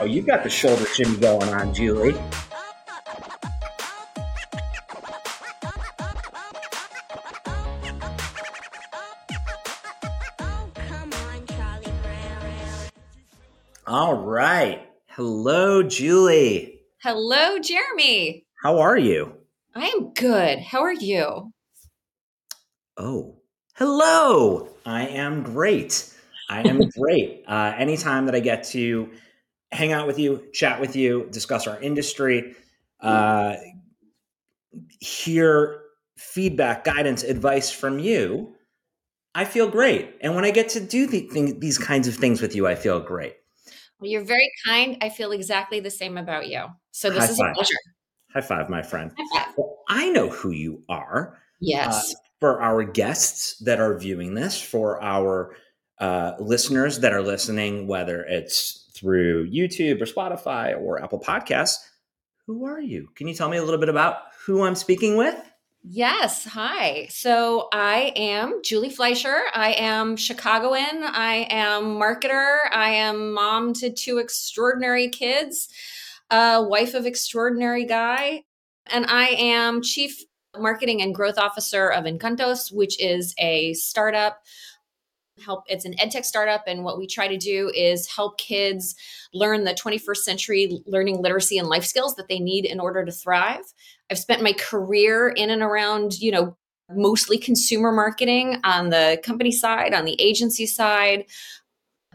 Oh, you got the shoulder shimmy going on, Julie. All right. Hello, Julie. Hello, Jeremy. How are you? I am good. How are you? Oh, hello. I am great. I am great. Uh, anytime that I get to hang out with you, chat with you, discuss our industry, uh, hear feedback, guidance, advice from you, I feel great. And when I get to do the, thing, these kinds of things with you, I feel great. Well, you're very kind. I feel exactly the same about you. So this High is five. a pleasure. High five, my friend. High five. Well, I know who you are. Yes. Uh, for our guests that are viewing this, for our uh, listeners that are listening, whether it's through YouTube or Spotify or Apple Podcasts, who are you? Can you tell me a little bit about who I'm speaking with? yes. Hi. So I am Julie Fleischer. I am Chicagoan. I am marketer. I am mom to two extraordinary kids, a wife of extraordinary guy, and I am chief marketing and growth officer of Encantos, which is a startup help it's an edtech startup and what we try to do is help kids learn the 21st century learning literacy and life skills that they need in order to thrive. I've spent my career in and around you know mostly consumer marketing on the company side on the agency side.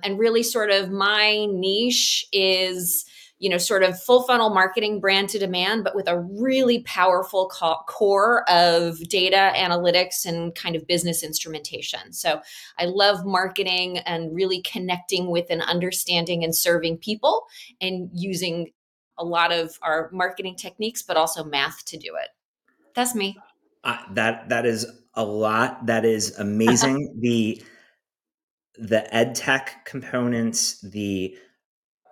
And really sort of my niche is you know sort of full funnel marketing brand to demand but with a really powerful co- core of data analytics and kind of business instrumentation so i love marketing and really connecting with and understanding and serving people and using a lot of our marketing techniques but also math to do it that's me Uh, that that is a lot. That is amazing. the the ed tech components, the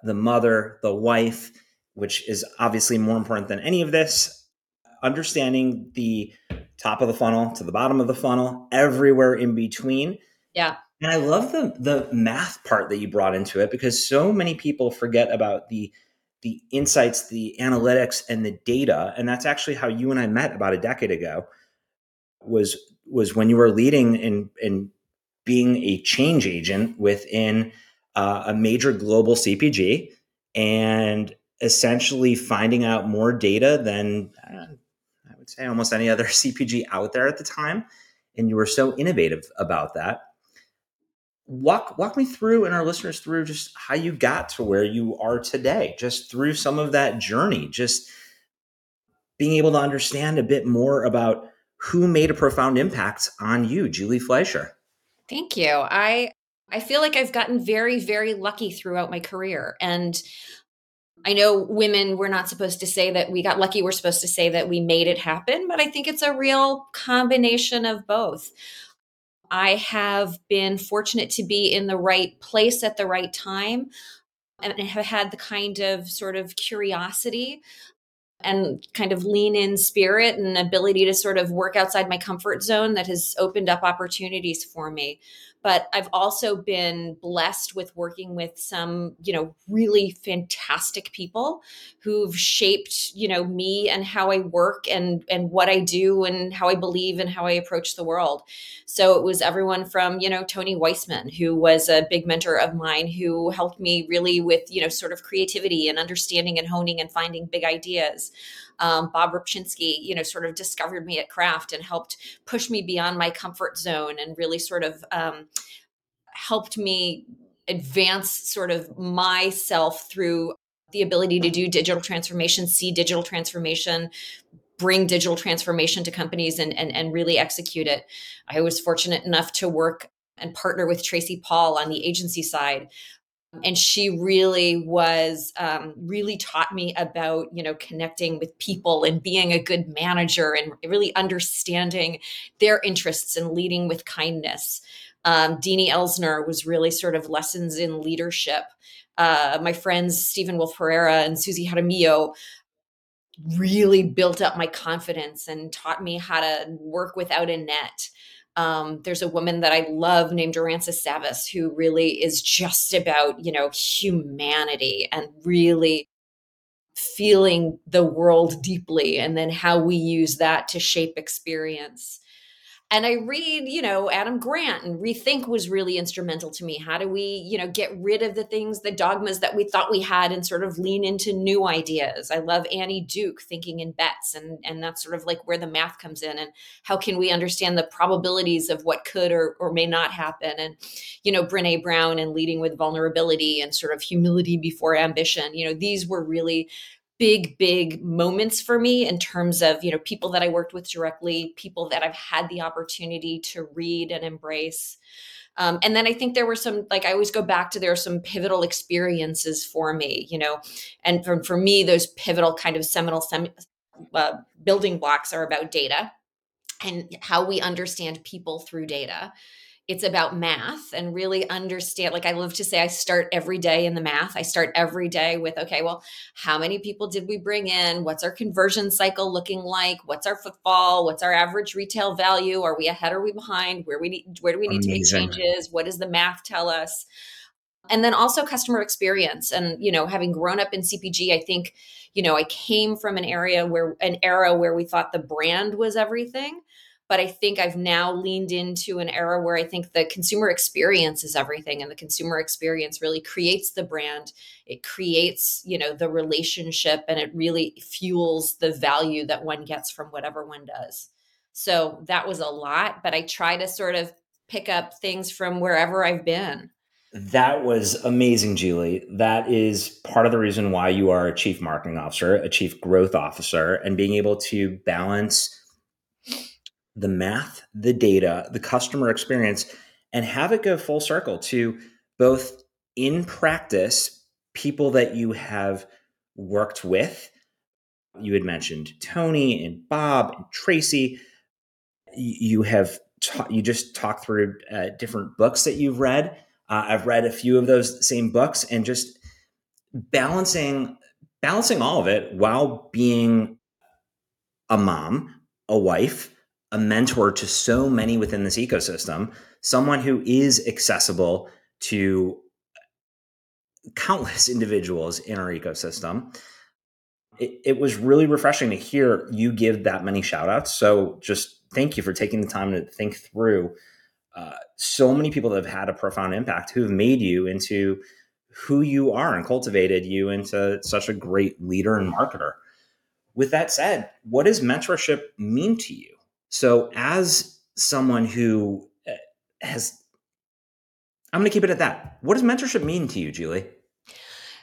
the mother, the wife, which is obviously more important than any of this. Understanding the top of the funnel to the bottom of the funnel, everywhere in between. yeah And I love the the math part that you brought into it because so many people forget about the the insights, the analytics, and the data. And that's actually how you and I met about a decade ago. Was was when you were leading and and being a change agent within uh, a major global CPG and essentially finding out more data than uh, I would say almost any other CPG out there at the time. And you were so innovative about that walk walk me through and our listeners through just how you got to where you are today just through some of that journey just being able to understand a bit more about who made a profound impact on you julie fleischer Thank you. I I feel like I've gotten very very lucky throughout my career and I know women we're not supposed to say that we got lucky we're supposed to say that we made it happen but I think it's a real combination of both. I have been fortunate to be in the right place at the right time and have had the kind of sort of curiosity and kind of lean in spirit and ability to sort of work outside my comfort zone that has opened up opportunities for me but i've also been blessed with working with some you know really fantastic people who've shaped you know me and how i work and and what i do and how i believe and how i approach the world. So it was everyone from you know tony weisman who was a big mentor of mine who helped me really with you know sort of creativity and understanding and honing and finding big ideas um, Bob Rupczynski, you know, sort of discovered me at Kraft and helped push me beyond my comfort zone and really sort of um, helped me advance sort of myself through the ability to do digital transformation, see digital transformation, bring digital transformation to companies and, and, and really execute it. I was fortunate enough to work and partner with Tracy Paul on the agency side and she really was um, really taught me about you know connecting with people and being a good manager and really understanding their interests and leading with kindness um, Deanie Elsner was really sort of lessons in leadership. Uh, my friends Steven Wolfe Pereira and Susie Jaramillo really built up my confidence and taught me how to work without a net Um, there's a woman that I love named Aransas Savas who really is just about, you know, humanity and really feeling the world deeply and then how we use that to shape experience and I read, you know, Adam Grant and Rethink was really instrumental to me. How do we, you know, get rid of the things, the dogmas that we thought we had and sort of lean into new ideas? I love Annie Duke thinking in bets and and that's sort of like where the math comes in and how can we understand the probabilities of what could or, or may not happen? And, you know, Brene Brown and leading with vulnerability and sort of humility before ambition. You know, these were really big big moments for me in terms of you know people that i worked with directly people that i've had the opportunity to read and embrace. Um, and then i think there were some like i always go back to there are some pivotal experiences for me you know and for, for me those pivotal kind of seminal sem- uh, building blocks are about data and how we understand people through data it's about math and really understand like i love to say i start every day in the math. I start every day with okay well how many people did we bring in? What's our conversion cycle looking like? What's our footfall? What's our average retail value? Are we ahead? Or are we behind? Where we need where do we need Amazing. to make changes? What does the math tell us? And then also customer experience and you know having grown up in cpg i think you know i came from an area where an era where we thought the brand was everything but I think I've now leaned into an era where I think the consumer experience is everything and the consumer experience really creates the brand. It creates, you know, the relationship and it really fuels the value that one gets from whatever one does. So that was a lot, but I try to sort of pick up things from wherever I've been. That was amazing, Julie. That is part of the reason why you are a chief marketing officer, a chief growth officer, and being able to balance the math, the data, the customer experience, and have it go full circle to both in practice, people that you have worked with. You had mentioned Tony and Bob and Tracy. You have ta- you just talked through uh, different books that you've read. Uh, I've read a few of those same books, and just balancing balancing all of it while being a mom, a wife, a mentor to so many within this ecosystem, someone who is accessible to countless individuals in our ecosystem. It, it, was really refreshing to hear you give that many shout outs. So just thank you for taking the time to think through uh, so many people that have had a profound impact who have made you into who you are and cultivated you into such a great leader and marketer. With that said, what does mentorship mean to you? So, as someone who uh, has, I'm going to keep it at that. What does mentorship mean to you, Julie?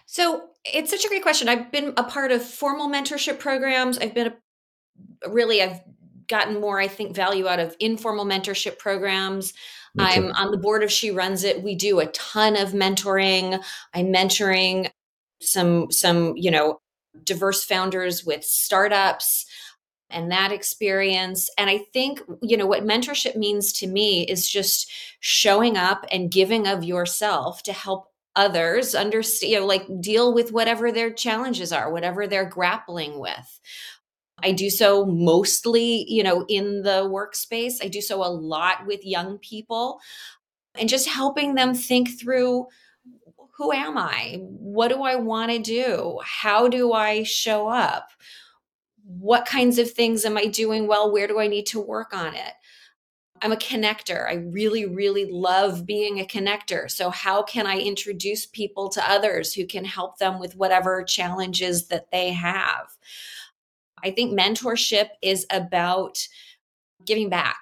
So, it's such a great question. I've been a part of formal mentorship programs. I've been a, really, I've gotten more, I think, value out of informal mentorship programs. I'm on the board of She Runs It. We do a ton of mentoring. I'm mentoring some some you know diverse founders with startups and that experience. And I think, you know, what mentorship means to me is just showing up and giving of yourself to help others understand, you know, like deal with whatever their challenges are, whatever they're grappling with. I do so mostly, you know, in the workspace. I do so a lot with young people and just helping them think through who am I? What do I want to do? How do I show up? What kinds of things am I doing well? Where do I need to work on it? I'm a connector. I really, really love being a connector. So, how can I introduce people to others who can help them with whatever challenges that they have? I think mentorship is about giving back.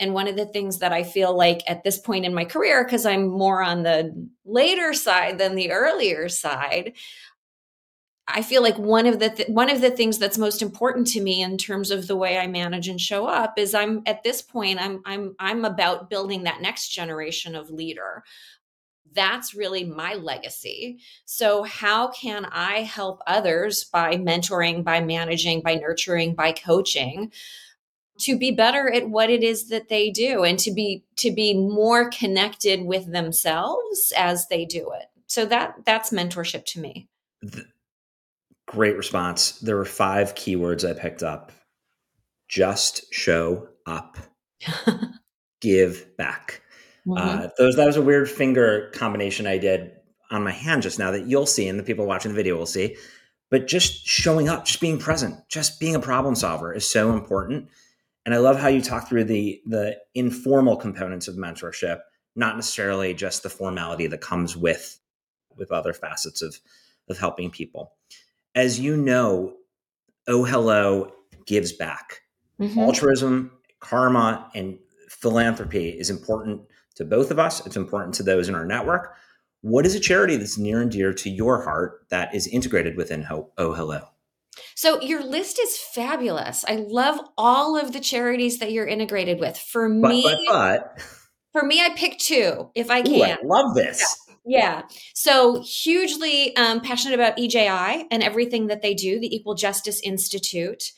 And one of the things that I feel like at this point in my career, because I'm more on the later side than the earlier side, I feel like one of the th- one of the things that's most important to me in terms of the way I manage and show up is I'm at this point I'm I'm I'm about building that next generation of leader. That's really my legacy. So how can I help others by mentoring, by managing, by nurturing, by coaching? to be better at what it is that they do and to be to be more connected with themselves as they do it so that that's mentorship to me Great response. There were five keywords I picked up. Just show up. give back. Mm-hmm. Uh, those that was a weird finger combination I did on my hand just now that you'll see, and the people watching the video will see. But just showing up, just being present, just being a problem solver is so important. And I love how you talk through the the informal components of mentorship, not necessarily just the formality that comes with with other facets of of helping people. As you know, Oh Hello gives back. Mm-hmm. Altruism, karma, and philanthropy is important to both of us. It's important to those in our network. What is a charity that's near and dear to your heart that is integrated within Oh Hello? So your list is fabulous. I love all of the charities that you're integrated with. For but, me, but, but, for me, I pick two if I can. Ooh, I love this. Yeah. So hugely um, passionate about EJI and everything that they do, the Equal Justice Institute.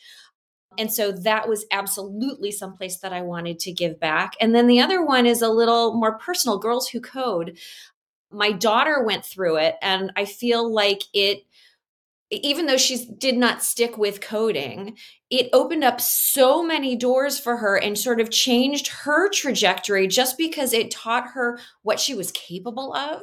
And so that was absolutely someplace that I wanted to give back. And then the other one is a little more personal Girls Who Code. My daughter went through it, and I feel like it even though she did not stick with coding, it opened up so many doors for her and sort of changed her trajectory just because it taught her what she was capable of.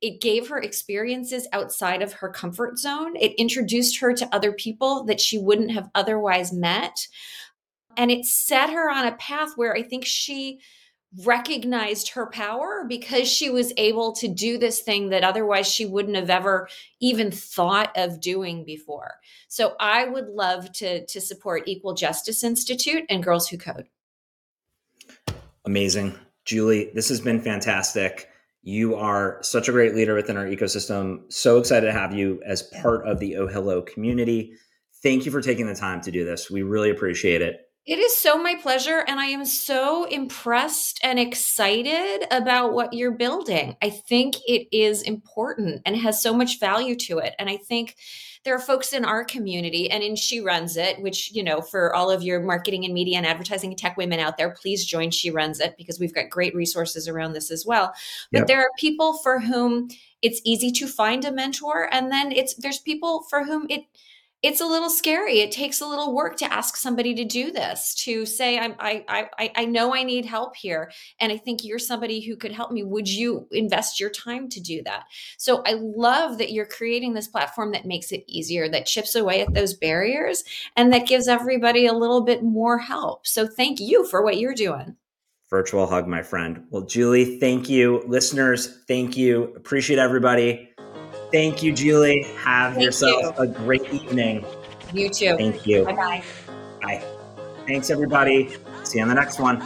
It gave her experiences outside of her comfort zone. It introduced her to other people that she wouldn't have otherwise met. And it set her on a path where I think she recognized her power because she was able to do this thing that otherwise she wouldn't have ever even thought of doing before. So I would love to to support Equal Justice Institute and Girls Who Code. Amazing. Julie, this has been fantastic. You are such a great leader within our ecosystem. So excited to have you as part of the Oh Hello community. Thank you for taking the time to do this. We really appreciate it. It is so my pleasure. And I am so impressed and excited about what you're building. I think it is important and has so much value to it. And I think there are folks in our community and in She Runs It, which, you know, for all of your marketing and media and advertising and tech women out there, please join She Runs It because we've got great resources around this as well. But yep. there are people for whom it's easy to find a mentor. And then it's there's people for whom it it's a little scary. It takes a little work to ask somebody to do this, to say, I'm, I, I, I know I need help here. And I think you're somebody who could help me. Would you invest your time to do that? So I love that you're creating this platform that makes it easier, that chips away at those barriers, and that gives everybody a little bit more help. So thank you for what you're doing. Virtual hug, my friend. Well, Julie, thank you. Listeners, thank you. Appreciate everybody. Thank you, Julie. Have Thank yourself you. a great evening. You too. Thank you. Bye bye. Bye. Thanks, everybody. See you on the next one.